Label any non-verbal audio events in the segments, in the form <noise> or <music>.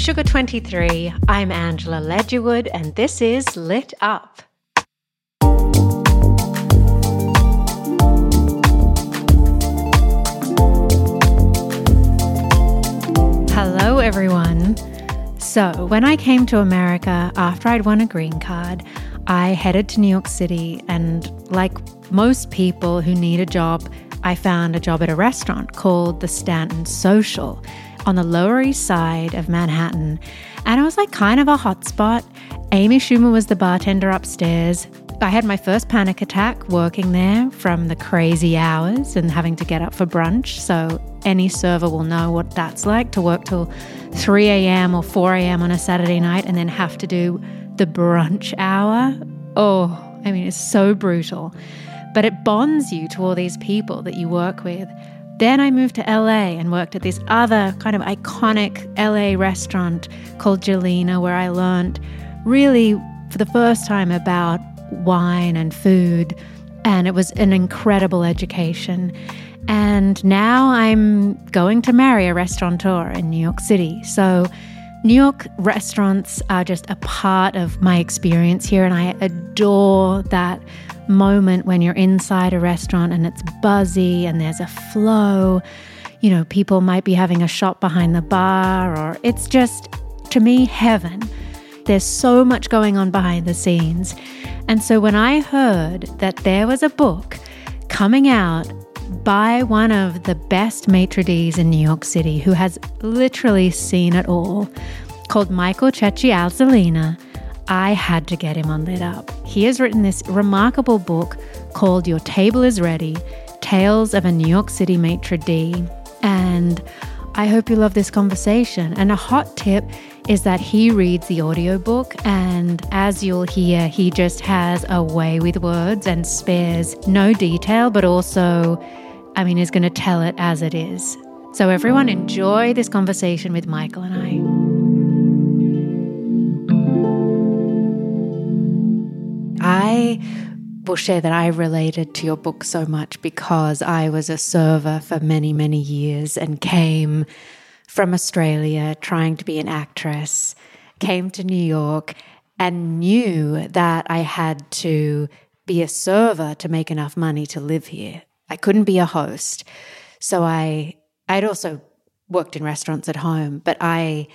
Sugar 23, I'm Angela Ledgerwood, and this is Lit Up. Hello, everyone. So, when I came to America after I'd won a green card, I headed to New York City, and like most people who need a job, I found a job at a restaurant called the Stanton Social on the Lower East Side of Manhattan. And it was like kind of a hot spot. Amy Schumer was the bartender upstairs. I had my first panic attack working there from the crazy hours and having to get up for brunch. So, any server will know what that's like to work till 3 a.m. or 4 a.m. on a Saturday night and then have to do the brunch hour. Oh, I mean, it's so brutal. But it bonds you to all these people that you work with. Then I moved to LA and worked at this other kind of iconic LA restaurant called Gjelina, where I learned really for the first time about wine and food. And it was an incredible education. And now I'm going to marry a restaurateur in New York City. So, New York restaurants are just a part of my experience here, and I adore that moment when you're inside a restaurant and it's buzzy and there's a flow. You know, people might be having a shot behind the bar, or it's just, to me, heaven. There's so much going on behind the scenes. And so when I heard that there was a book coming out by one of the best maitre d's in New York City who has literally seen it all, called Michael Cecchi Azzolina, I had to get him on Lit Up. He has written this remarkable book called Your Table is Ready Tales of a New York City Maitre D. And I hope you love this conversation. And a hot tip is that he reads the audiobook, and as you'll hear, he just has a way with words and spares no detail, but also, I mean, is going to tell it as it is. So, everyone, enjoy this conversation with Michael and I. I will share that I related to your book so much because I was a server for many, many years and came from Australia trying to be an actress, came to New York and knew that I had to be a server to make enough money to live here. I couldn't be a host. So I I'd also worked in restaurants at home, but I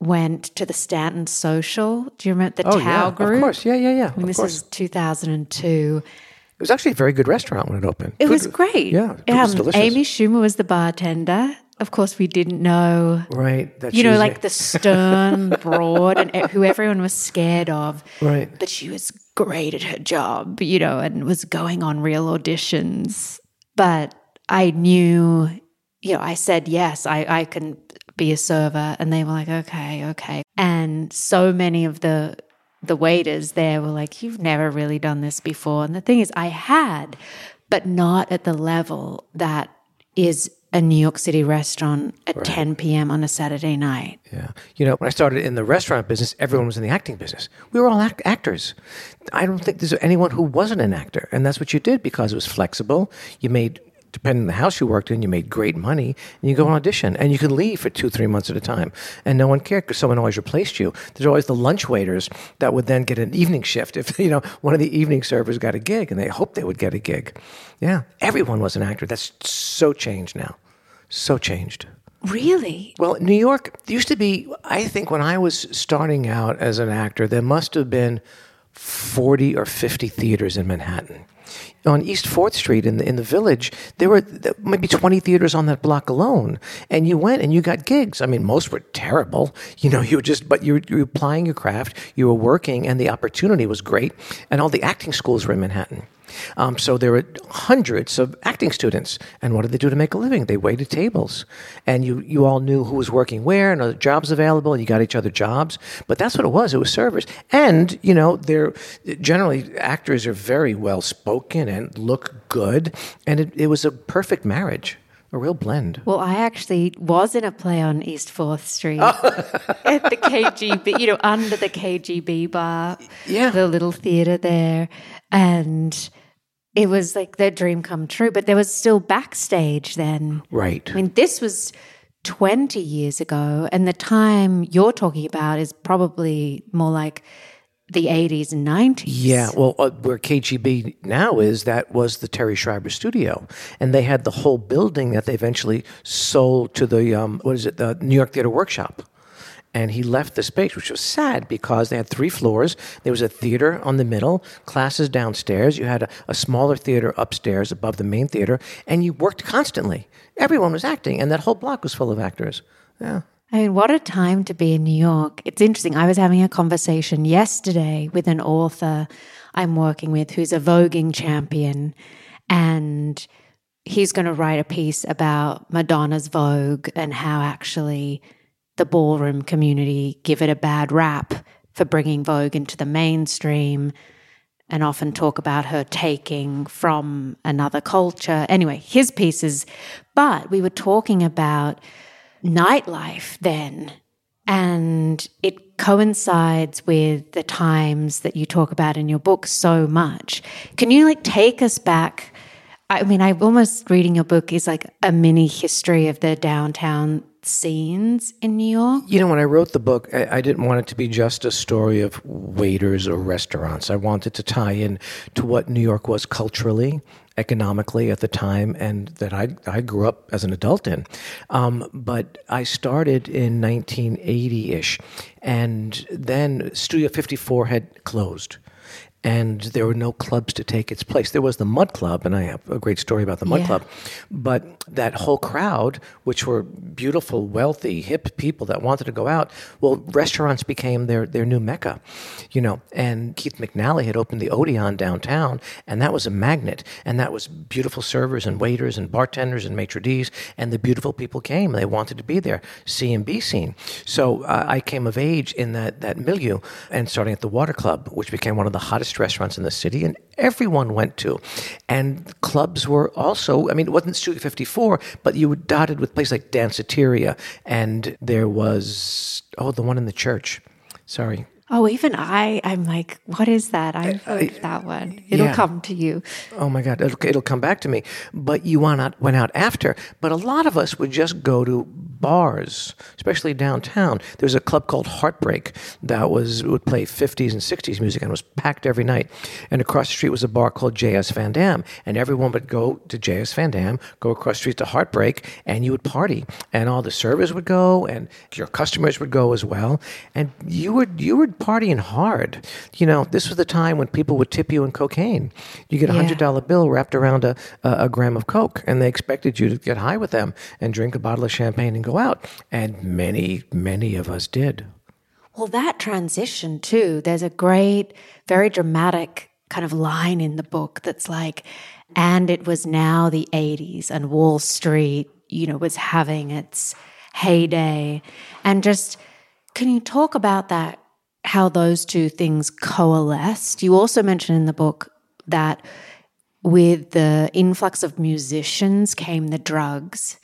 went to the Stanton Social. Do you remember the oh, Tao yeah, Group? Of course, yeah, yeah, yeah. I mean, this course. is 2002. It was actually a very good restaurant when it opened. It Food- was great. Yeah, it was Um, delicious. Amy Schumer was the bartender. Of course, we didn't know, right? That you know, like the stern, <laughs> broad, and who everyone was scared of. Right. But she was great at her job, you know, and was going on real auditions. But I knew, you know, I said, yes, I, I can be a server. And they were like, okay, okay. And so many of the the waiters there were like, You've never really done this before. And the thing is, I had, but not at the level that is a New York City restaurant at 10 p.m. on a Saturday night. Yeah. You know, when I started in the restaurant business, everyone was in the acting business. We were all act- actors. I don't think there's anyone who wasn't an actor. And that's what you did because it was flexible. You made, depending on the house you worked in, you made great money and you go on audition and you could leave for two, three months at a time. And no one cared because someone always replaced you. There's always the lunch waiters that would then get an evening shift if, <laughs> you know, one of the evening servers got a gig and they hoped they would get a gig. Yeah. Everyone was an actor. That's so changed now. So changed. Really? Well, New York used to be, I think when I was starting out as an actor, there must have been 40 or 50 theaters in Manhattan. On East 4th Street in the, in the village, there were maybe 20 theaters on that block alone. And you went and you got gigs. I mean, most were terrible. <laughs> You know, you were just, but you were, you were applying your craft, you were working, and the opportunity was great. And all the acting schools were in Manhattan. Um, so there were hundreds of acting students. And what did they do to make a living? They waited tables. And you, you all knew who was working where and other jobs available, and you got each other jobs. But that's what it was. It was servers. And, you know, they're generally actors are very well spoken and look good. And it, it was a perfect marriage a real blend. Well, I actually was in a play on East Fourth Street <laughs> at the KGB, you know, under the KGB bar, Yeah. the little theater there, and it was like their dream come true. But there was still backstage then. Right. I mean, this was 20 years ago, and the time you're talking about is probably more like the 80s and 90s. Yeah, well, uh, where KGB now is, that was the Terry Schreiber studio, and they had the whole building that they eventually sold to the um, what is it, the New York Theater Workshop. And he left the space, which was sad because they had three floors. There was a theater on the middle, classes downstairs. You had a, a smaller theater upstairs above the main theater, and you worked constantly. Everyone was acting, and that whole block was full of actors. Yeah. I mean, what a time to be in New York. It's interesting. I was having a conversation yesterday with an author I'm working with who's a voguing champion, and he's going to write a piece about Madonna's Vogue and how actually the ballroom community give it a bad rap for bringing Vogue into the mainstream and often talk about her taking from another culture. Anyway, his pieces, but we were talking about nightlife then. And it coincides with the times that you talk about in your book so much. Can you like take us back? I mean, I almost reading your book is like a mini history of the downtown scenes in New York. You know, when I wrote the book, I, I, didn't want it to be just a story of waiters or restaurants. I wanted to tie in to what New York was culturally, economically at the time, and that I, I grew up as an adult in. Um, but I started in 1980 ish, and then Studio 54 had closed and there were no clubs to take its place. There was the Mud Club, and I have a great story about the Mud Yeah. Club. But that whole crowd, which were beautiful, wealthy, hip people that wanted to go out, well, restaurants became their, their new mecca, you know. And Keith McNally had opened the Odeon downtown, and that was a magnet. And that was beautiful servers and waiters and bartenders and maitre d's, and the beautiful people came they wanted to be there, C and B scene. So uh, I came of age in that, that milieu and starting at the Water Club, which became one of the hottest restaurants in the city, and everyone went to. And clubs were also, I mean, it wasn't Studio 54, but you were dotted with places like Danceteria, and there was, oh, the one in the church. Sorry. Oh, even I, I'm like, what is that? I've uh, heard uh, that one. It'll yeah. come to you. Oh my God, it'll, it'll come back to me. But you went out, went out after. But a lot of us would just go to bars, especially downtown. There was a club called Heartbreak that was would play 50s and 60s music and was packed every night. And across the street was a bar called J.S. Van Dam, and everyone would go to J.S. Van Dam, go across the street to Heartbreak, and you would party. And all the servers would go, and your customers would go as well. And you were you were partying hard. You know, this was the time when people would tip you in cocaine. You get a hundred dollar bill wrapped around a, a, a gram of coke, and they expected you to get high with them and drink a bottle of champagne and go out. And many, many of us did. Well, that transition too, there's a great, very dramatic kind of line in the book that's like, and it was now the 80s and Wall Street, you know, was having its heyday. And just, can you talk about that, how those two things coalesced? You also mention in the book that with the influx of musicians came the drugs.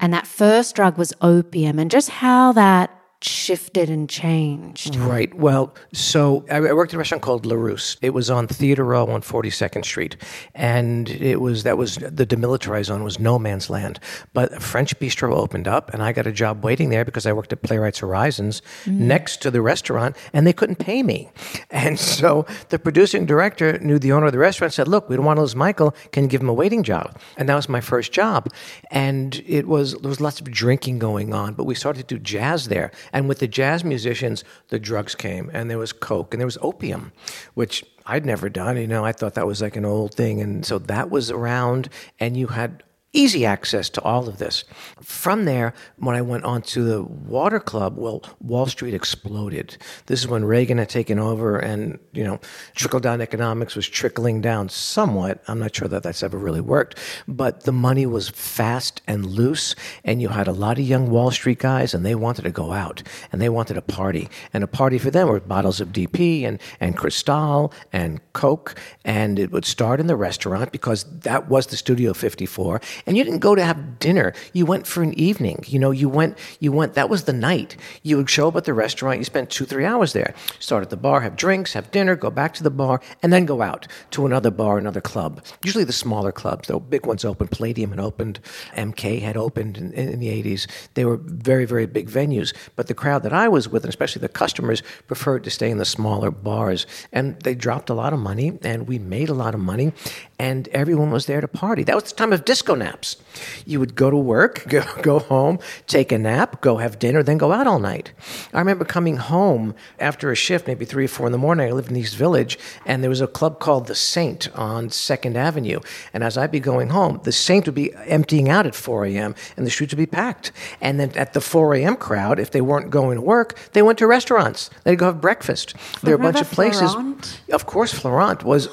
And that first drug was opium, and just how that shifted and changed. Right. Well, so I worked at a restaurant called La Rousse. It was on Theater Row on 42nd Street, and it was that was the demilitarized zone was no man's land. But a French bistro opened up, and I got a job waiting there because I worked at Playwrights Horizons mm. next to the restaurant, and they couldn't pay me. And <laughs> so the producing director knew the owner of the restaurant. Said, "Look, we don't want to lose Michael. Can you give him a waiting job?" And that was my first job, and it was there was lots of drinking going on, but we started to do jazz there. And with the jazz musicians, the drugs came, and there was coke, and there was opium, which I'd never done. You know, I thought that was like an old thing, and so that was around. And you had easy access to all of this. From there, when I went on to the water club, well, Wall Street exploded. This is when Reagan had taken over and, you know, trickle down economics was trickling down somewhat. I'm not sure that that's ever really worked, but the money was fast and loose, and you had a lot of young Wall Street guys, and they wanted to go out and they wanted a party. And a party for them were bottles of DP and, and Cristal and Coke, and it would start in the restaurant because that was the Studio 54 and you didn't go to have dinner. You went for an evening. You know, you went, you went, that was the night. You would show up at the restaurant, you spent two, three hours there. Start at the bar, have drinks, have dinner, go back to the bar, and then go out to another bar, another club. Usually the smaller clubs, the big ones opened. Palladium had opened, MK had opened in, in the 80s. They were very, very big venues. But the crowd that I was with, and especially the customers, preferred to stay in the smaller bars. And they dropped a lot of money, and we made a lot of money, and everyone was there to party. That was the time of disco naps. You would go to work, <laughs> go, go home, take a nap, go have dinner, then go out all night. I remember coming home after a shift, maybe three or four in the morning. I lived in East Village, and there was a club called The Saint on Second Avenue. And as I'd be going home, The Saint would be emptying out at 4 a.m., and the streets would be packed. And then at the 4 a.m. crowd, if they weren't going to work, they went to restaurants. They'd go have breakfast. There were a bunch of places. Florent? Of course, Florent was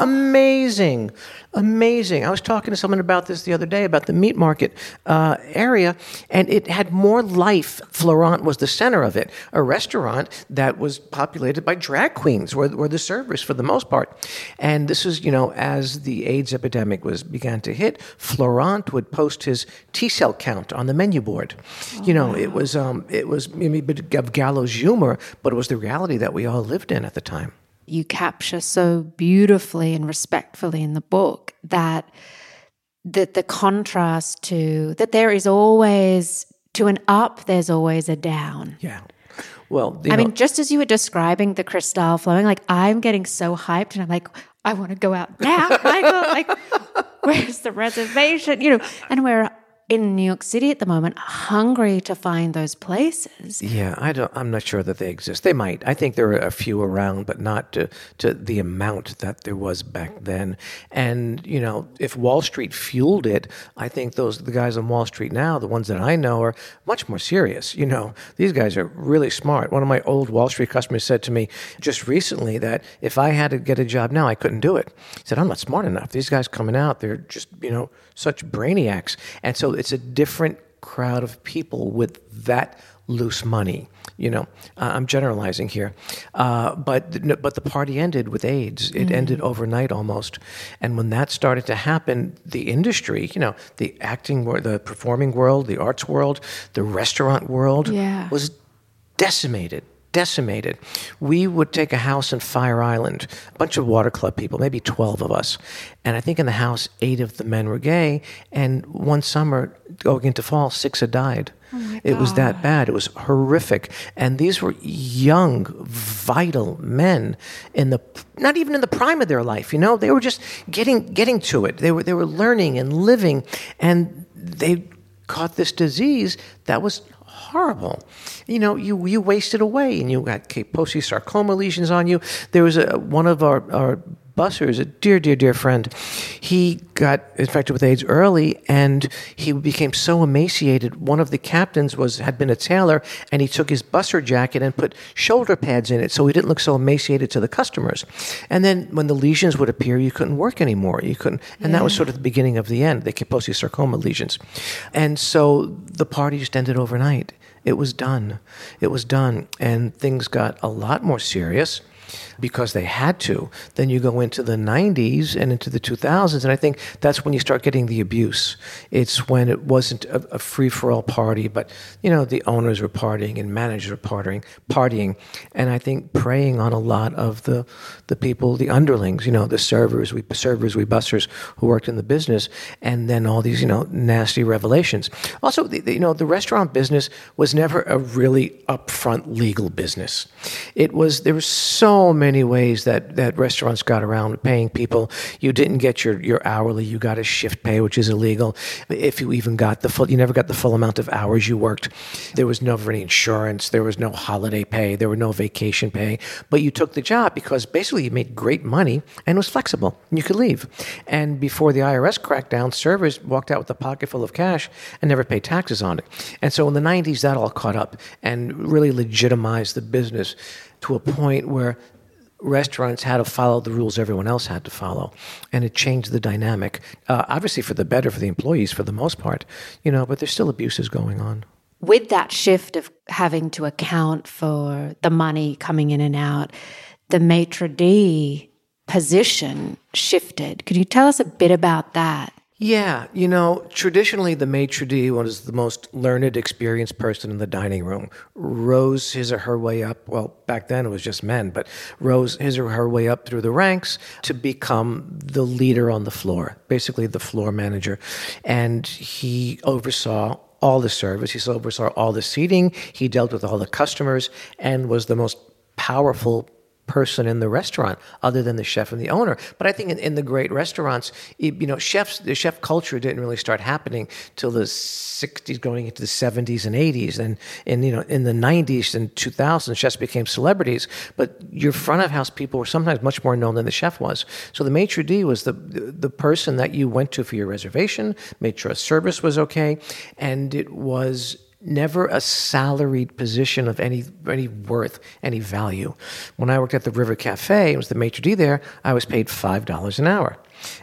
amazing, amazing. I was talking to someone about this the other day about the meat market uh, area, and it had more life. Florent was the center of it, a restaurant that was populated by drag queens, were, were the servers for the most part. And this is, you know, as the AIDS epidemic was began to hit, Florent would post his T cell count on the menu board. you know, it was um, it was maybe a bit of gallows humor, but it was the reality that we all lived in at the time. You capture so beautifully and respectfully in the book that that the contrast to that there is always to an up there's always a down Yeah. Well, i know, mean just as you were describing the Cristal flowing like i'm getting so hyped and i'm like i want to go out now <laughs> michael like where's the reservation you know and we're in new york city at the moment hungry to find those places Yeah, I don't. I'm not sure that they exist. They might. I think there are a few around, but not to to the amount that there was back then. And you know, if Wall Street fueled it, I think those the guys on Wall Street now, the ones that I know, are much more serious. You know, these guys are really smart. One of my old Wall Street customers said to me just recently that if I had to get a job now, I couldn't do it. He said, "I'm not smart enough. These guys coming out, they're just you know such brainiacs." And so it's a different crowd of people with that loose money. You know, uh, I'm generalizing here, uh, but but the party ended with AIDS. It ended overnight almost, and when that started to happen, the industry, you know, the acting world, the performing world, the arts world, the restaurant world, Yeah. was decimated. Decimated. We would take a house in Fire Island, a bunch of water club people, maybe 12 of us. And I think in the house, eight of the men were gay. And one summer, going into fall, six had died. Oh it was that bad. It was horrific. And these were young, vital men in the not even in the prime of their life, you know? They were just getting getting to it. They were they were learning and living and they caught this disease that was horrible. You know, you you wasted away, and you got Kaposi sarcoma lesions on you. There was a one of our our bussers, a dear, dear, dear friend. He got infected with AIDS early, and he became so emaciated. One of the captains was had been a tailor, and he took his busser jacket and put shoulder pads in it, so he didn't look so emaciated to the customers. And then when the lesions would appear, you couldn't work anymore. You couldn't, and that was sort of the beginning of the end. The Kaposi sarcoma lesions, and so the party just ended overnight. It was done. It was done. And things got a lot more serious because they had to. Then you go into the 90s and into the 2000s, and I think that's when you start getting the abuse. It's when it wasn't a, a free for all party, but you know the owners were partying and managers were partying, partying, and I think preying on a lot of the the people, the underlings, you know, the servers, we servers, we busters who worked in the business, and then all these you know nasty revelations. Also, the, the, you know, the restaurant business was never a really upfront legal business. It was there were so so many ways that, that restaurants got around paying people. You didn't get your, your hourly, you got a shift pay, which is illegal. If you even got the full, you never got the full amount of hours you worked. There was never any insurance, there was no holiday pay, there were no vacation pay. But you took the job because basically you made great money and it was flexible. You could leave. And before the IRS cracked down, servers walked out with a pocket full of cash and never paid taxes on it. And so in the 90s, that all caught up and really legitimized the business to a point where restaurants had to follow the rules everyone else had to follow, and it changed the dynamic. Uh, obviously, for the better for the employees, for the most part, you know. But there's still abuses going on. With that shift of having to account for the money coming in and out, the maitre d position shifted. Could you tell us a bit about that? Yeah, you know, traditionally the maitre d' was the most learned, experienced person in the dining room. Rose his or her way up. Well, back then it was just men, but rose his or her way up through the ranks to become the leader on the floor, basically the floor manager, and he oversaw all the service. He oversaw all the seating. He dealt with all the customers and was the most powerful person in the restaurant other than the chef and the owner. But I think in, in the great restaurants, you know, chefs, the chef culture didn't really start happening till the 60s, going into the 70s and 80s. And, and you know, in the 90s and 2000s, chefs became celebrities. But your front of house people were sometimes much more known than the chef was. So the maitre d' was the, the person that you went to for your reservation, made sure service was okay, and it was never a salaried position of any any worth, any value. When I worked at the River Cafe, it was the maitre d' there. I was paid five dollars an hour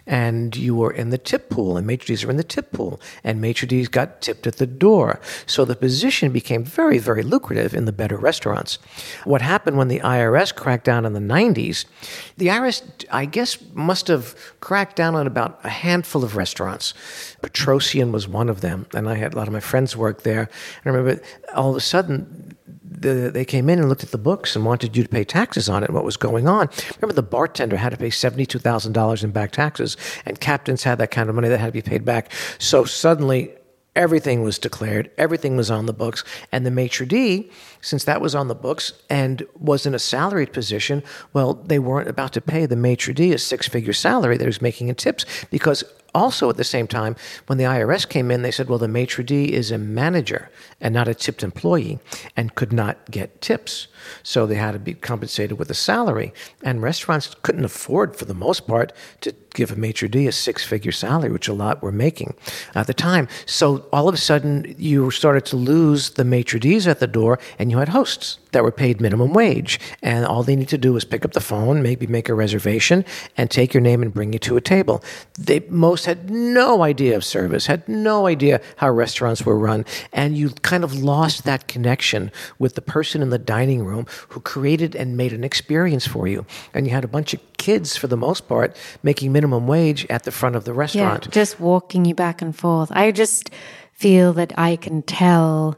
and you were in the tip pool, and maitre d's are in the tip pool, and maitre d's got tipped at the door. So the position became very, very lucrative in the better restaurants. What happened when the IRS cracked down in the 90s, the IRS, I guess, must have cracked down on about a handful of restaurants. Petrosian was one of them, and I had a lot of my friends work there. And I remember all of a sudden, the, they came in and looked at the books and wanted you to pay taxes on it and what was going on. Remember, the bartender had to pay $72,000 in back taxes, and captains had that kind of money that had to be paid back. So suddenly, everything was declared, everything was on the books, and the maitre d', since that was on the books and was in a salaried position, well, they weren't about to pay the maitre d' a six-figure salary that he was making in tips because also at the same time, when the IRS came in, they said, well, the maitre d' is a manager and not a tipped employee and could not get tips. So they had to be compensated with a salary. And restaurants couldn't afford, for the most part, to give a maitre d' a six figure salary, which a lot were making at the time. So all of a sudden, you started to lose the maitre d's at the door, and you had hosts that were paid minimum wage. And all they need to do is pick up the phone, maybe make a reservation, and take your name and bring you to a table. They most had no idea of service, had no idea how restaurants were run, and you kind of lost that connection with the person in the dining room who created and made an experience for you. And you had a bunch of kids, for the most part, making minimum wage at the front of the restaurant. Yeah, just walking you back and forth. I just feel that I can tell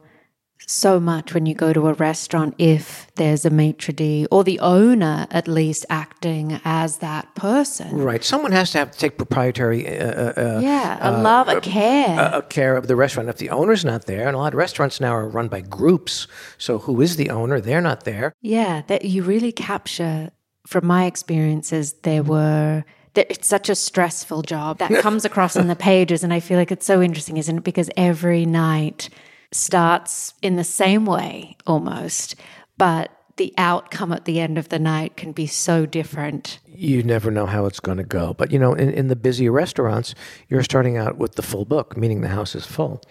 so much when you go to a restaurant if there's a maitre d or the owner at least acting as that person. Right. Someone has to have to take proprietary. Uh, uh, uh yeah, a uh, love, a care, a, a, care of the restaurant. If the owner's not there, and a lot of restaurants now are run by groups, so who is the owner? They're not there. Yeah, that you really capture. From my experiences, there were it's such a stressful job that <laughs> comes across in the pages and i feel like it's so interesting isn't it because every night starts in the same way almost, but the outcome at the end of the night can be so different. You never know how it's going to go. But, you know, in, in the busy restaurants, you're starting out with the full book, meaning the house is full.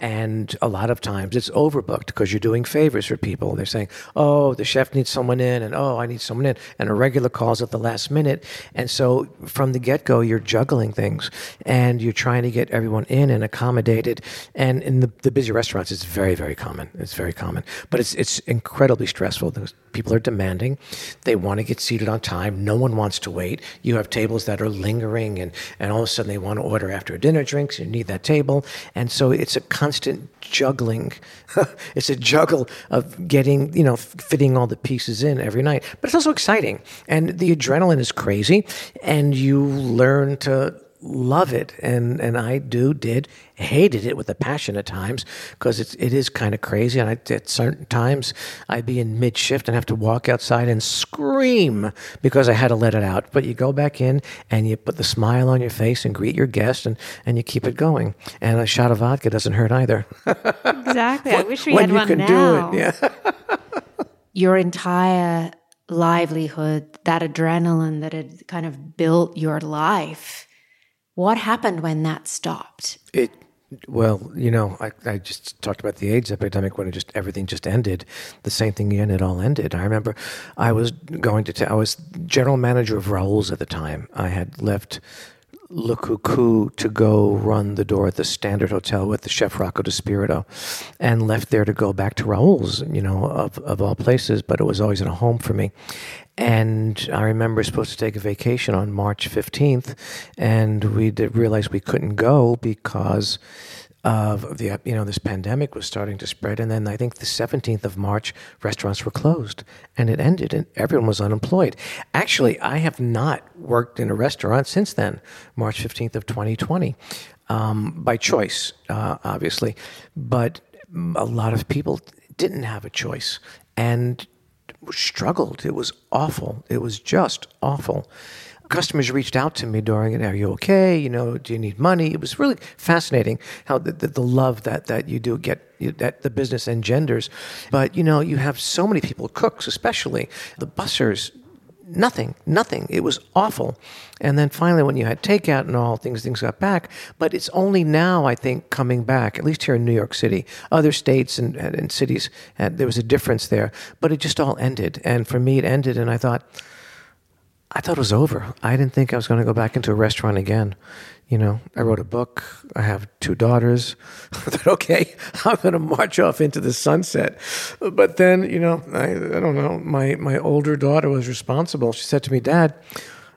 And a lot of times it's overbooked because you're doing favors for people. They're saying, oh, the chef needs someone in, and oh, I need someone in, and a regular calls at the last minute. And so from the get go, you're juggling things and you're trying to get everyone in and accommodated. And in the, the busy restaurants, it's very, very common. It's very common. But it's, it's incredibly stressful. People are demanding. They want to get seated on time. No one wants to wait. You have tables that are lingering, and, and all of a sudden they want to order after dinner drinks. You need that table. And so it's a constant juggling. <laughs> it's a juggle of getting, you know, fitting all the pieces in every night. But it's also exciting. And the adrenaline is crazy. And you learn to love it, and and I do did hated it with a passion at times because it's it is kind of crazy. And I, at certain times, I'd be in mid shift and have to walk outside and scream because I had to let it out. But you go back in and you put the smile on your face and greet your guest, and and you keep it going. And a shot of vodka doesn't hurt either. exactly. I wish we when had you one can now. do it, yeah. <laughs> Your entire livelihood, that adrenaline that had kind of built your life. What happened when that stopped? It well, you know, I, I just talked about the AIDS epidemic when it just everything just ended. The same thing again, it all ended. I remember I was going to, t- I was general manager of Raoul's at the time. I had left Le Coucou to go run the door at the Standard Hotel with the chef Rocco DiSpirito, and left there to go back to Raoul's, you know, of, of all places, but it was always a home for me. And I remember supposed to take a vacation on March 15th, and we did realize we couldn't go because of the you know this pandemic was starting to spread and then I think the 17th of March restaurants were closed and it ended and everyone was unemployed. Actually, I have not worked in a restaurant since then, March 15th of 2020, um, by choice, uh, obviously, but a lot of people didn't have a choice and struggled. It was awful. It was just awful. Customers reached out to me during it. Are you okay? You know, do you need money? It was really fascinating how the, the, the love that, that you do get that the business engenders. But you know, you have so many people, cooks especially, the bussers, nothing, nothing. It was awful. And then finally, when you had takeout and all things, things got back. But it's only now, I think, coming back. At least here in New York City, other states and, and, and cities, and there was a difference there. But it just all ended. And for me, it ended. And I thought, I thought it was over. I didn't think I was going to go back into a restaurant again. You know, I wrote a book. I have two daughters. <laughs> I thought, okay, <laughs> I'm going to march off into the sunset. But then, you know, I, I don't know. My my older daughter was responsible. She said to me, Dad,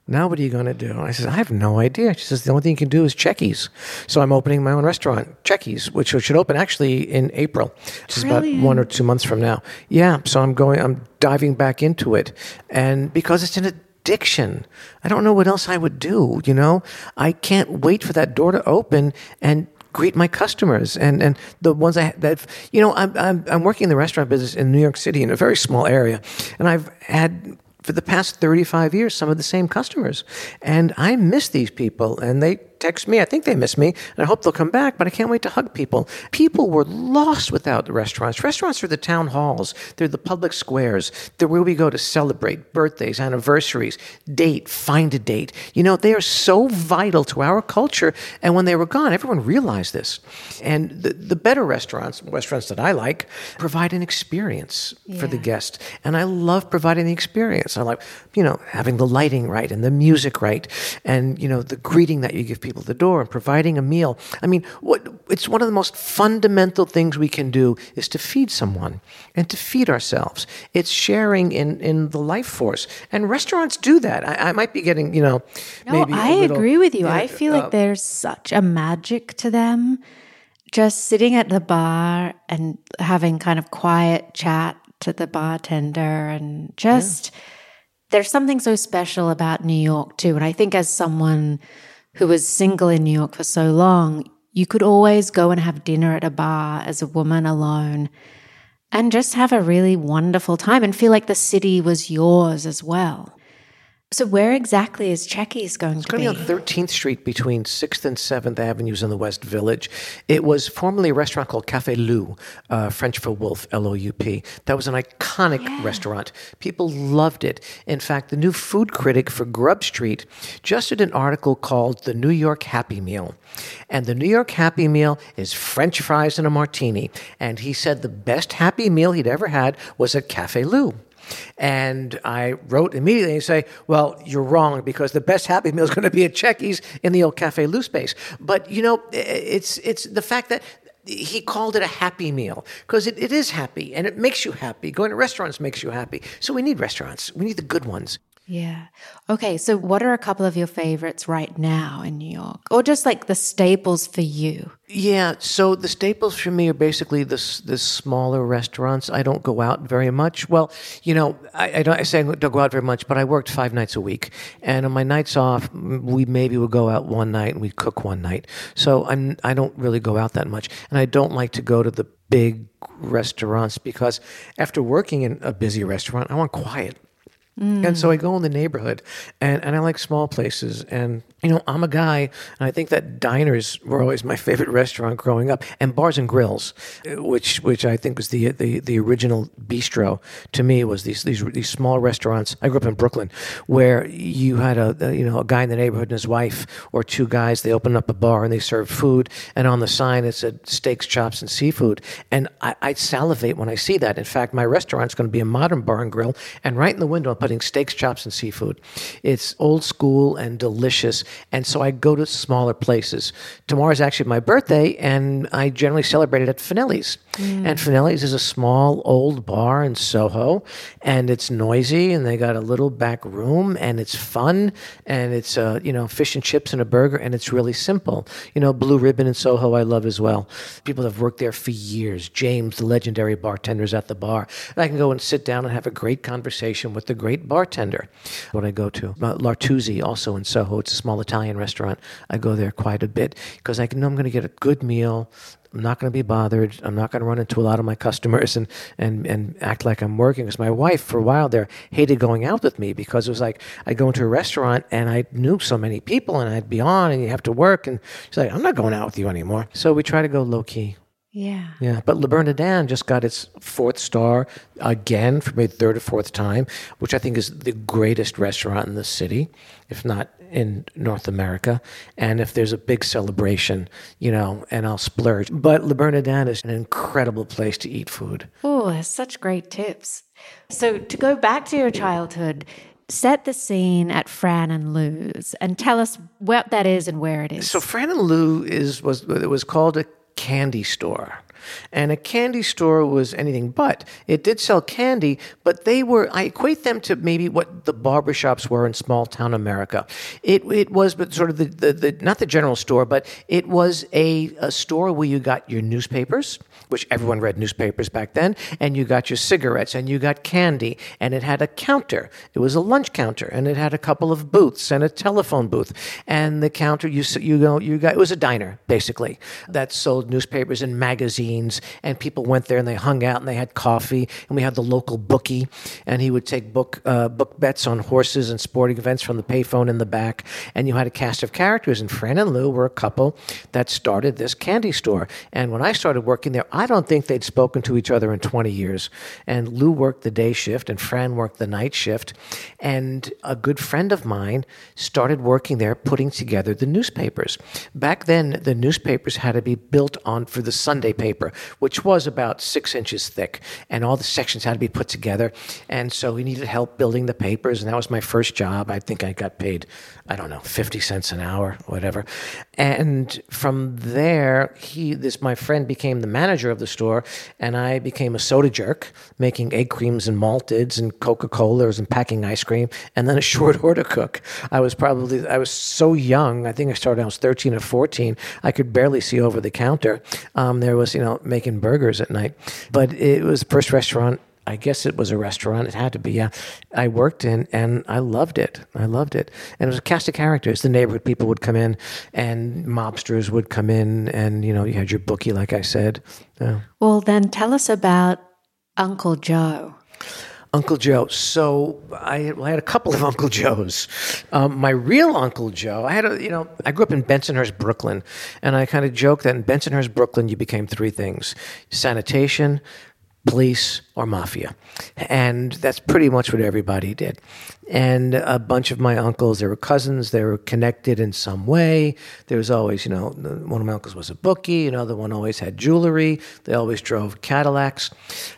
now what are you going to do? I said, I have no idea. She says, the only thing you can do is Cecchi's. So I'm opening my own restaurant, Cecchi's, which should open actually in April, which is about one or two months from now. Yeah, so I'm going, I'm diving back into it. And because it's in a addiction. I don't know what else I would do, you know? I can't wait for that door to open and greet my customers and, and the ones I that you know I'm, I'm I'm working in the restaurant business in New York City in a very small area and I've had for the past 35 years some of the same customers and I miss these people and they text me. I think they miss me, and I hope they'll come back, but I can't wait to hug people. People were lost without the restaurants. Restaurants are the town halls, they're the public squares, they're where we go to celebrate birthdays, anniversaries, date, find a date. You know, they are so vital to our culture, and when they were gone, everyone realized this. And the, the better restaurants, restaurants that I like, provide an experience yeah. for the guest. And I love providing the experience. I like, you know, having the lighting right and the music right, and, you know, the greeting that you give people people at the door and providing a meal. I mean, what, it's one of the most fundamental things we can do is to feed someone and to feed ourselves. It's sharing in, in the life force. And restaurants do that. I, I might be getting, you know, no, I little, agree with you. I feel uh, like there's such a magic to them. Just sitting at the bar and having kind of quiet chat to the bartender and just. Yeah there's something so special about New York too. And I think as someone who was single in New York for so long, you could always go and have dinner at a bar as a woman alone and just have a really wonderful time and feel like the city was yours as well. So where exactly is Cecchi's going it's to be? It's going to be on 13th Street between 6th and 7th Avenues in the West Village. It was formerly a restaurant called Café Loup, uh, French for wolf, L-O-U-P. That was an iconic yeah. restaurant. People loved it. In fact, the new food critic for Grub Street just did an article called The New York Happy Meal. And the New York Happy Meal is French fries and a martini. And he said the best Happy Meal he'd ever had was at Café Loup. And I wrote immediately and say, well, you're wrong because the best Happy Meal is going to be at Cecchi's in the old Cafe Loup space. But, you know, it's, it's the fact that he called it a happy meal because it, it is happy and it makes you happy. Going to restaurants makes you happy. So we need restaurants. We need the good ones. Yeah. Okay. So, what are a couple of your favorites right now in New York, or just like the staples for you? Yeah. So the staples for me are basically the the smaller restaurants. I don't go out very much. Well, you know, I, I don't I say I don't go out very much, but I worked five nights a week, and on my nights off, we maybe would go out one night and we'd cook one night. So I'm I don't really go out that much, and I don't like to go to the big restaurants because after working in a busy restaurant, I want quiet. Mm. And so I go in the neighborhood and, and I like small places. And, you know, I'm a guy, and I think that diners were always my favorite restaurant growing up, and bars and grills, uh, which which I think was the the, the original bistro to me was these, these these small restaurants. I grew up in Brooklyn where you had a, a you know a guy in the neighborhood and his wife or two guys. They opened up a bar and they served food, and on the sign it said steaks, chops, and seafood. And I, I salivate when I see that. In fact, my restaurant's going to be a modern bar and grill, and right in the window I'm putting steaks, chops, and seafood. It's old school and delicious. And so I go to smaller places. Tomorrow is actually my birthday, and I generally celebrate it at Fanelli's. Mm. And Fanelli's is a small old bar in Soho, and it's noisy, and they got a little back room, and it's fun, and it's uh, you know fish and chips and a burger, and it's really simple. You know, Blue Ribbon in Soho, I love as well. People have worked there for years. James, the legendary bartender, is at the bar. And I can go and sit down and have a great conversation with the great bartender. What I go to, uh, L'Artusi, also in Soho. It's a small Italian restaurant. I go there quite a bit because I know I'm going to get a good meal I'm not going to be bothered. I'm not going to run into a lot of my customers and, and, and act like I'm working. Because my wife, for a while there, hated going out with me because it was like I'd go into a restaurant and I knew so many people and I'd be on and you have to work. And she's like, I'm not going out with you anymore. So we try to go low key. Yeah. Yeah. But Le Bernardin just got its fourth star again for maybe third or fourth time, which I think is the greatest restaurant in the city, if not in North America. And if there's a big celebration, you know, and I'll splurge. But Le Bernardin is an incredible place to eat food. Oh, such great tips. So to go back to your childhood, set the scene at Fran and Lou's and tell us what that is and where it is. So Fran and Lou is was it was called a candy store. And a candy store was anything but. It did sell candy, but they were, I equate them to maybe what the barbershops were in small town America. It, it was but sort of the, the, the, not the general store, but it was a, a store where you got your newspapers, which everyone read newspapers back then, and you got your cigarettes and you got candy, and it had a counter. It was a lunch counter, and it had a couple of booths and a telephone booth. And the counter, you, you, know, you got, it was a diner, basically, that sold newspapers and magazines and people went there and they hung out and they had coffee, and we had the local bookie, and he would take book uh, book bets on horses and sporting events from the payphone in the back, and you had a cast of characters, and Fran and Lou were a couple that started this candy store, and when I started working there, I don't think they'd spoken to each other in 20 years, and Lou worked the day shift and Fran worked the night shift, and a good friend of mine started working there putting together the newspapers. Back then, the newspapers had to be built on for the Sunday paper paper, which was about six inches thick, and all the sections had to be put together. And so he needed help building the papers, and that was my first job. I think I got paid, I don't know, fifty cents an hour, whatever. And from there, he, this my friend, became the manager of the store, and I became a soda jerk, making egg creams and malteds and Coca Colas and packing ice cream, and then a short <laughs> order cook. I was probably I was so young. I think I started. I was thirteen or fourteen. I could barely see over the counter. Um, there was you know making burgers at night, but it was the first restaurant I guess it was a restaurant. It had to be. Yeah, I worked in, and I loved it. I loved it, and it was a cast of characters. The neighborhood people would come in, and mobsters would come in, and you know, you had your bookie, like I said. Yeah. Well, then tell us about Uncle Joe. Uncle Joe. So I, well, I, had a couple of <laughs> Uncle Joes. Um, my real Uncle Joe, I had a, you know, I grew up in Bensonhurst, Brooklyn, and I kind of joke that in Bensonhurst, Brooklyn, you became three things: sanitation, police, or mafia. And that's pretty much what everybody did. And a bunch of my uncles, they were cousins, they were connected in some way. There was always, you know, one of my uncles was a bookie, another one always had jewelry, they always drove Cadillacs.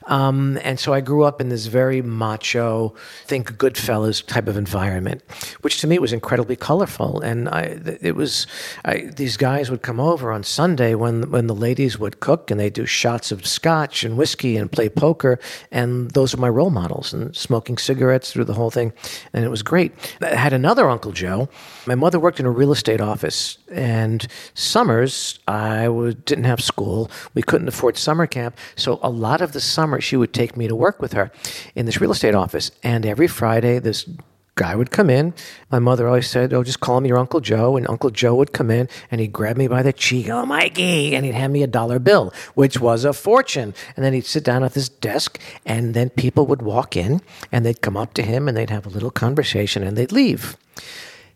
Um, and so I grew up in this very macho, think Goodfellas type of environment, which to me was incredibly colorful. And I, it was, I, these guys would come over on Sunday when, when the ladies would cook and they'd do shots of scotch and whiskey and play poker, and those are my role models, and smoking cigarettes through the whole thing. And it was great. I had another Uncle Joe. My mother worked in a real estate office, and summers, I didn't have school. We couldn't afford summer camp. So a lot of the summer, she would take me to work with her in this real estate office. And every Friday, this guy would come in. My mother always said, Oh, just call me your Uncle Joe. And Uncle Joe would come in and he'd grab me by the cheek. Oh, Mikey. And he'd hand me a dollar bill, which was a fortune. And then he'd sit down at this desk and then people would walk in and they'd come up to him and they'd have a little conversation and they'd leave.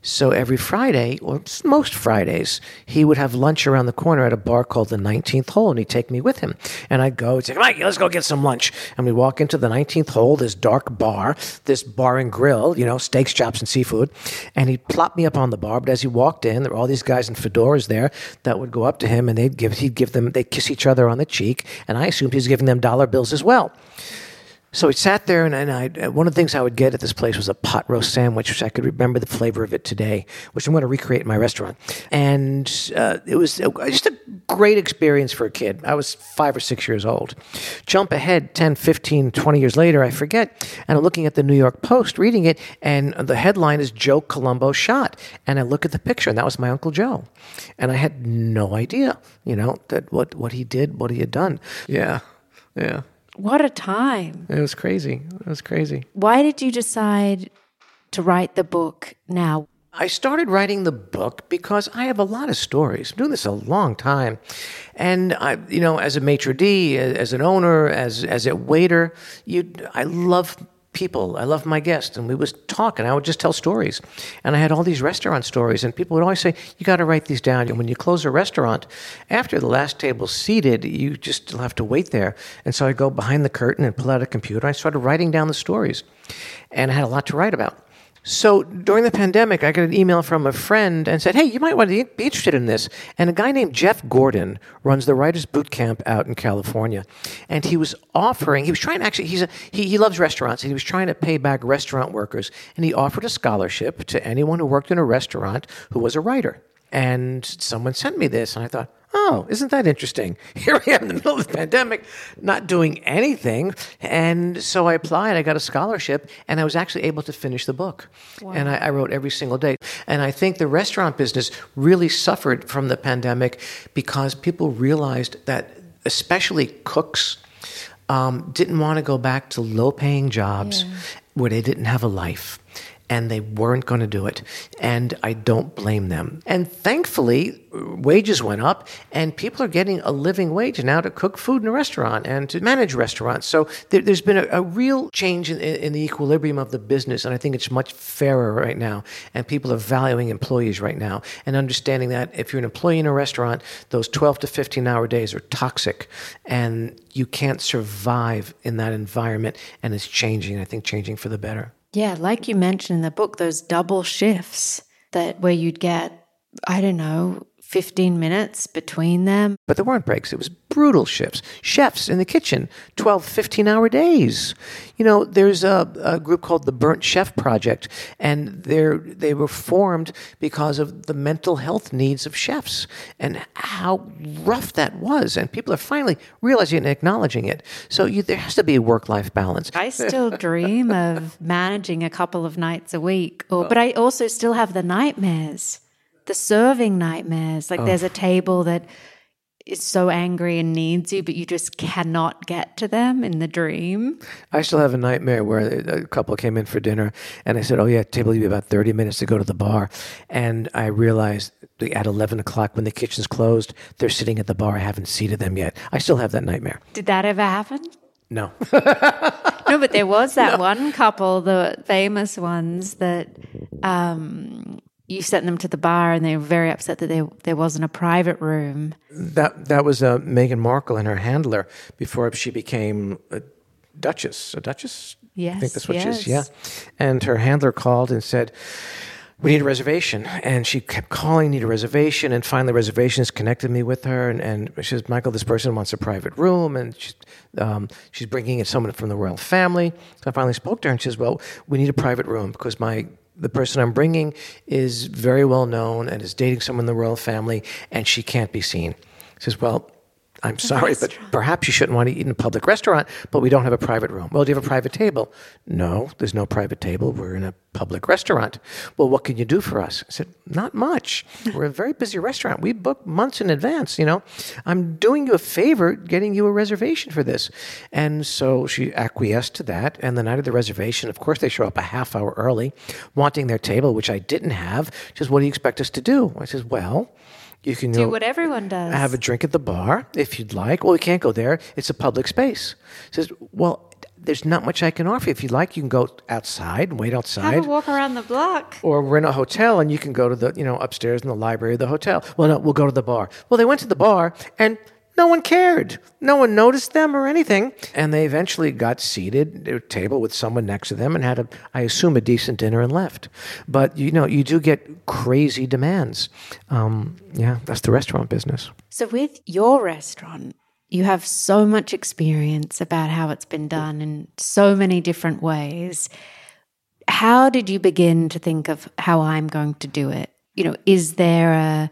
So every Friday, or most Fridays, he would have lunch around the corner at a bar called the 19th Hole, and he'd take me with him. And I'd go, and say, Mike, let's go get some lunch. And we walk into the 19th Hole, this dark bar, this bar and grill, you know, steaks, chops, and seafood. And he'd plop me up on the bar. But as he walked in, there were all these guys in fedoras there that would go up to him, and they'd give, he'd give them, they'd kiss each other on the cheek. And I assumed he was giving them dollar bills as well. So we sat there, and, and I, one of the things I would get at this place was a pot roast sandwich, which I could remember the flavor of it today, which I'm going to recreate in my restaurant. And uh, it was just a great experience for a kid. I was five or six years old. Jump ahead 10, 15, 20 years later, I forget, and I'm looking at the New York Post, reading it, and the headline is Joe Colombo shot. And I look at the picture, and that was my Uncle Joe. And I had no idea, you know, that what, what he did, what he had done. Yeah, yeah. What a time. It was crazy. It was crazy. Why did you decide to write the book now? I started writing the book because I have a lot of stories. I'm doing this a long time. And I, you know, as a maitre d', as an owner, as as a waiter, you I love people. I love my guests, and we would talk, and I would just tell stories. And I had all these restaurant stories, and people would always say, "You got to write these down." And when you close a restaurant, after the last table's seated, you just have to wait there. And so I go behind the curtain and pull out a computer. I started writing down the stories, and I had a lot to write about. So during the pandemic, I got an email from a friend and said, "Hey, you might want to be interested in this." And a guy named Jeff Gordon runs the Writers Boot Camp out in California, and he was offering. He was trying to actually. He's a, he he loves restaurants, and he was trying to pay back restaurant workers, and he offered a scholarship to anyone who worked in a restaurant who was a writer. And someone sent me this, and I thought, oh, isn't that interesting? <laughs> Here I am in the middle of the pandemic, not doing anything. And so I applied, I got a scholarship, and I was actually able to finish the book. Wow. And I, I, wrote every single day. And I think the restaurant business really suffered from the pandemic because people realized that, especially cooks, um, didn't want to go back to low paying jobs yeah. where they didn't have a life and they weren't going to do it. And I don't blame them. And thankfully, wages went up, and people are getting a living wage now to cook food in a restaurant and to manage restaurants. So there, has been a, a, real change in, in, the equilibrium of the business, and I think it's much fairer right now. And people are valuing employees right now and understanding that if you're an employee in a restaurant, those 12 to 15 hour days are toxic, and you can't survive in that environment. And it's changing, I think, changing for the better. Yeah, like you mentioned in the book, those double shifts that where you'd get, I don't know, 15 minutes between them. But there weren't breaks. It was brutal shifts. Chefs in the kitchen, 12, 15 hour days. You know, there's a, a group called the Burnt Chef Project, and they're, they were formed because of the mental health needs of chefs and how rough that was. And people are finally realizing and acknowledging it. So you, there has to be a work life balance. I still <laughs> dream of managing a couple of nights a week, or, but I also still have the nightmares the serving nightmares. Like oh. there's a table that is so angry and needs you, but you just cannot get to them in the dream. I still have a nightmare where a couple came in for dinner and I said, Oh, yeah, table you be about 30 minutes to go to the bar. And I realized at 11 o'clock when the kitchen's closed, they're sitting at the bar. I haven't seated them yet. I still have that nightmare. Did that ever happen? No. <laughs> <laughs> no, but there was that no. one couple, the famous ones that um, you sent them to the bar and they were very upset that there, there wasn't a private room. That that was uh, Meghan Markle and her handler before she became a duchess. A duchess? Yes. I think that's what yes. she is. Yeah. And her handler called and said, we need a reservation. And she kept calling, need a reservation. And finally, reservations connected me with her. And, and she says, Michael, this person wants a private room. And she's, um, she's bringing in someone from the royal family. So I finally spoke to her and she says, well, we need a private room because my the person I'm bringing is very well known and is dating someone in the royal family, and she can't be seen. He says, Well, I'm sorry, but <laughs> perhaps you shouldn't want to eat in a public restaurant, but we don't have a private room. Well, do you have a private table? No, there's no private table. We're in a public restaurant. Well, what can you do for us? I said, not much. We're a very busy restaurant. We book months in advance, you know. I'm doing you a favor getting you a reservation for this. And so she acquiesced to that. And the night of the reservation, of course, they show up a half hour early, wanting their table, which I didn't have. She says, what do you expect us to do? I says, well, you can Do go- what everyone does. have a drink at the bar if you'd like. Well, we can't go there. It's a public space. Says, well, there's not much I can offer you. If you'd like, you can go outside and wait outside. Have a walk around the block. Or we're in a hotel and you can go to the, you know, upstairs in the library of the hotel. Well, no, we'll go to the bar. Well, they went to the bar and no one cared. No one noticed them or anything. And they eventually got seated at a table with someone next to them and had a, I assume, a decent dinner and left. But, you know, you do get crazy demands. Um, yeah, that's the restaurant business. So, with your restaurant, you have so much experience about how it's been done in so many different ways. How did you begin to think of how I'm going to do it? You know, is there a,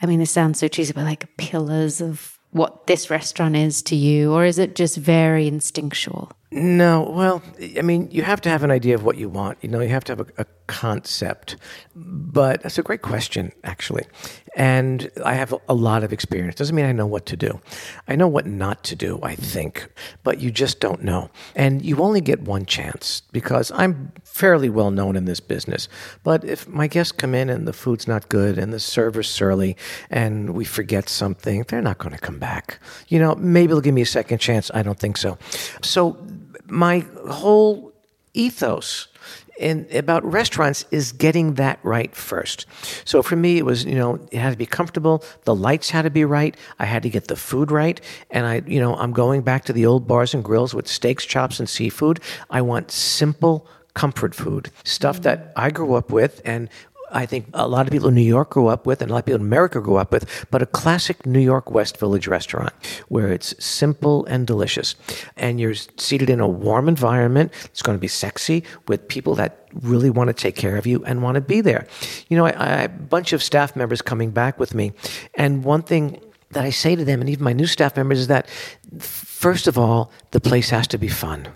I mean, this sounds so cheesy, but like pillars of what this restaurant is to you, or is it just very instinctual? No, well, I mean, you have to have an idea of what you want. You know, you have to have a, a concept. But that's a great question, actually. And I have a, lot of experience. Doesn't mean I know what to do. I know what not to do, I think, but you just don't know. And you only get one chance because I'm fairly well known in this business. But if my guests come in and the food's not good and the server's surly and we forget something, they're not going to come back. You know, maybe they'll give me a second chance. I don't think so. So my whole ethos in about restaurants is getting that right first. So for me, it was you know it had to be comfortable. The lights had to be right. I had to get the food right, and I you know I'm going back to the old bars and grills with steaks, chops, and seafood. I want simple comfort food, stuff that I grew up with, and I think a lot of people in New York grew up with, and a lot of people in America grew up with, but a classic New York West Village restaurant where it's simple and delicious. And you're seated in a warm environment. It's going to be sexy with people that really want to take care of you and want to be there. You know, a bunch of staff members coming back with me. And one thing that I say to them, and even my new staff members, is that first of all, the place has to be fun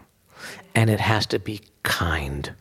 and it has to be kind.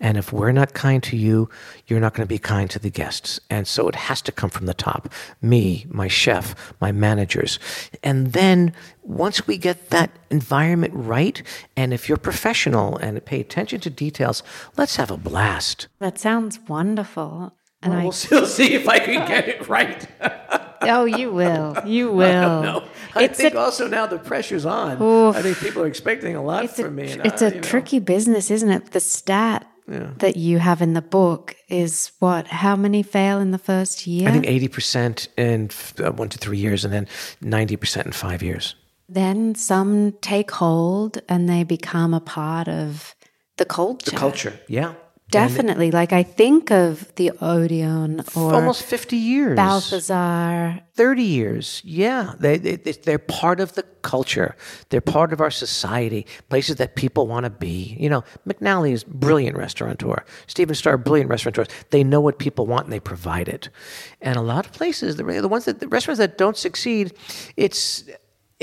And if we're not kind to you, you're not going to be kind to the guests. And so it has to come from the top me, my chef, my managers. And then once we get that environment right, and if you're professional and pay attention to details, let's have a blast. That sounds wonderful. And We'll <laughs> still see if I can get it right. <laughs> I, oh, you will, you <laughs> will. No, I It's think a- also now the pressure's on. Oof. I think people are expecting a lot It's a, from me. and it's I- a you know. tricky business, isn't it? The stat that you have in the book is what? How many fail in the first year? I think 80% in f- uh, one to three years, and then 90% in five years. then some take hold and they become a part of the culture. The culture, yeah. Definitely. like I think of the Odeon or Almost 50 years. Balthazar. 30 years, yeah. They, they, they're part of the culture. They're part of our society, places that people want to be. You know, McNally is brilliant restaurateur. Stephen Starr, brilliant restaurateurs. They know what people want and they provide it. And a lot of places, the, the ones that, the restaurants that don't succeed, it's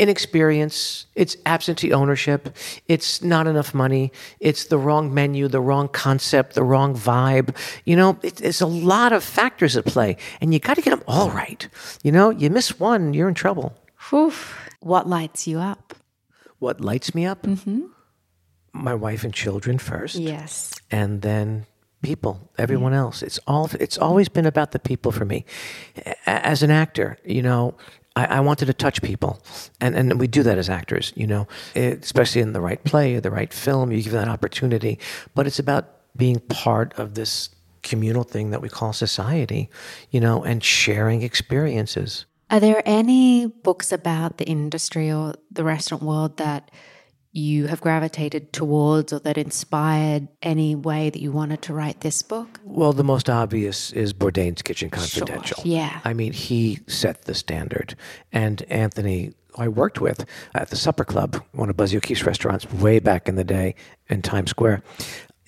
inexperience, it's absentee ownership, it's not enough money, it's the wrong menu, the wrong concept, the wrong vibe. You know, it, there's a lot of factors at play, and you got to get them all right. You know, you miss one, you're in trouble. Whew. What lights you up? What lights me up? Mm-hmm. My wife and children first, Yes. and then people, everyone else. It's all. It's always been about the people for me. As an actor, you know, I, I wanted to touch people, and and we do that as actors. You know, It- especially in the right play or the right film, you give that opportunity. But it's about being part of this communal thing that we call society, you know, and sharing experiences. Are there any books about the industry or the restaurant world that you have gravitated towards or that inspired any way that you wanted to write this book? Well, the most obvious is Bourdain's Kitchen Confidential. Sure, yeah. I mean, he set the standard. And Anthony, who I worked with at the Supper Club, one of Buzzy O'Keeffe's restaurants way back in the day in Times Square,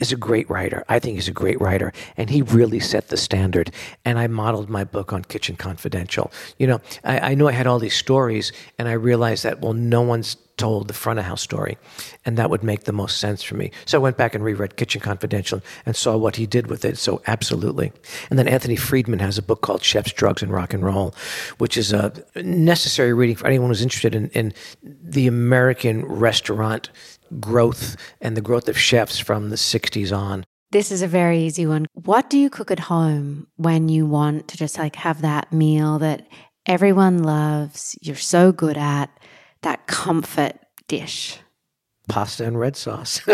is a great writer. I think he's a great writer. And he really set the standard. And I modeled my book on Kitchen Confidential. You know, I, I knew I had all these stories, and I realized that, well, no one's told the front of house story. And that would make the most sense for me. So I went back and reread Kitchen Confidential and saw what he did with it. So, absolutely. And then Anthony Friedman has a book called Chefs, Drugs, and Rock and Roll, which is a necessary reading for anyone who's interested in, in the American restaurant growth and the growth of chefs from the 60s on. This is a very easy one. What do you cook at home when you want to just like have that meal that everyone loves, you're so good at, that comfort dish? Pasta and red sauce. <laughs>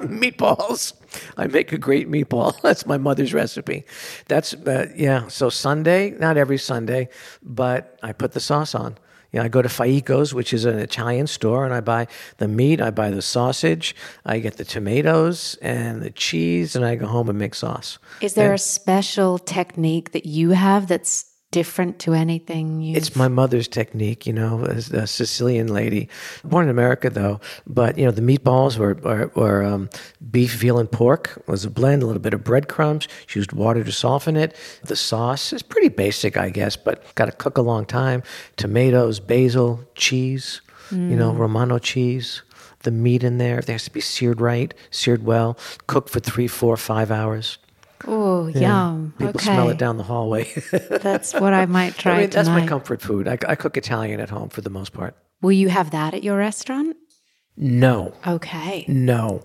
meatballs. I make a great meatball. <laughs> That's my mother's recipe. That's, uh, yeah. So Sunday, not every Sunday, but I put the sauce on. You know, I go to Faicco's, which is an Italian store, and I buy the meat, I buy the sausage, I get the tomatoes and the cheese, and I go home and make sauce. Is there And- a special technique that you have that's different to anything you It's my mother's technique, you know, as a Sicilian lady, born in America though. But you know, the meatballs were were, were um, beef, veal, and pork. Was a blend, a little bit of breadcrumbs. She used water to soften it. The sauce is pretty basic, I guess, but got to cook a long time. Tomatoes, basil, cheese, you know, Romano cheese. The meat in there, it has to be seared right, seared well, cooked for three, four, five hours. Oh, yum. People okay. smell it down the hallway. <laughs> That's what I might try I mean, that's my comfort food. I, I cook Italian at home for the most part. Will you have that at your restaurant? No, Okay. no,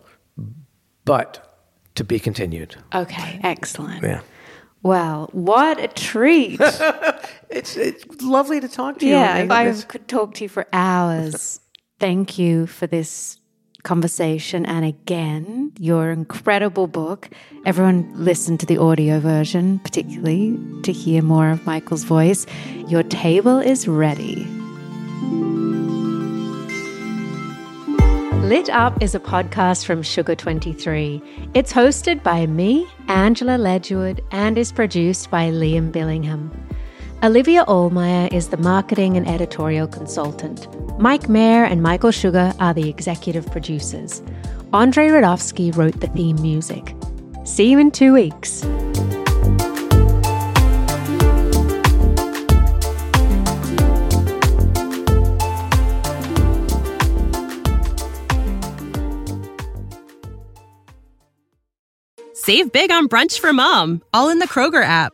but to be continued. Okay. Excellent. Yeah, Well, what a treat. <laughs> it's it's lovely to talk to you. yeah, I could talk to you for hours. Thank you for this conversation. And again, your incredible book. Everyone listen to the audio version, particularly to hear more of Michael's voice. Your table is ready. Lit Up is a podcast from Sugar 23. It's hosted by me, Angela Ledgerwood, and is produced by Liam Billingham. Olivia Allmeyer is the marketing and editorial consultant. Mike Mayer and Michael Sugar are the executive producers. Andre Radovsky wrote the theme music. See you in two weeks. Save big on brunch for mom, all in the Kroger app.